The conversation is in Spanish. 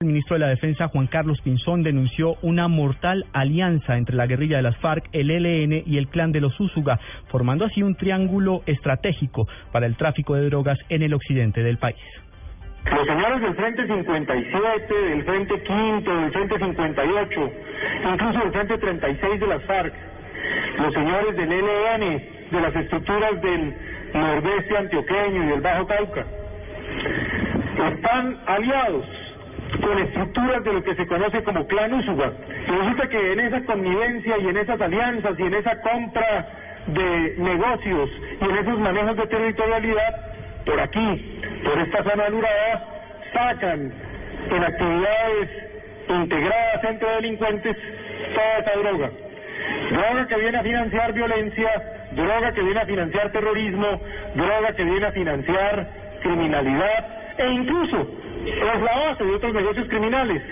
El ministro de la Defensa, Juan Carlos Pinzón, denunció una mortal alianza entre la guerrilla de las FARC, el ELN y el clan de los Úsuga, formando así un triángulo estratégico para el tráfico de drogas en el occidente del país. Los señores del Frente 57, del Frente Quinto, del Frente 58, incluso del Frente 36 de las FARC, los señores del ELN, de las estructuras del nordeste antioqueño y del Bajo Cauca, están aliados con estructuras de lo que se conoce como clan Usuga. Resulta que en esa connivencia y en esas alianzas y en esa compra de negocios y en esos manejos de territorialidad, por aquí, por esta zona lurada, sacan en actividades integradas entre delincuentes toda esa droga. Droga que viene a financiar violencia, droga que viene a financiar terrorismo, droga que viene a financiar criminalidad e incluso es la base de otros negocios criminales.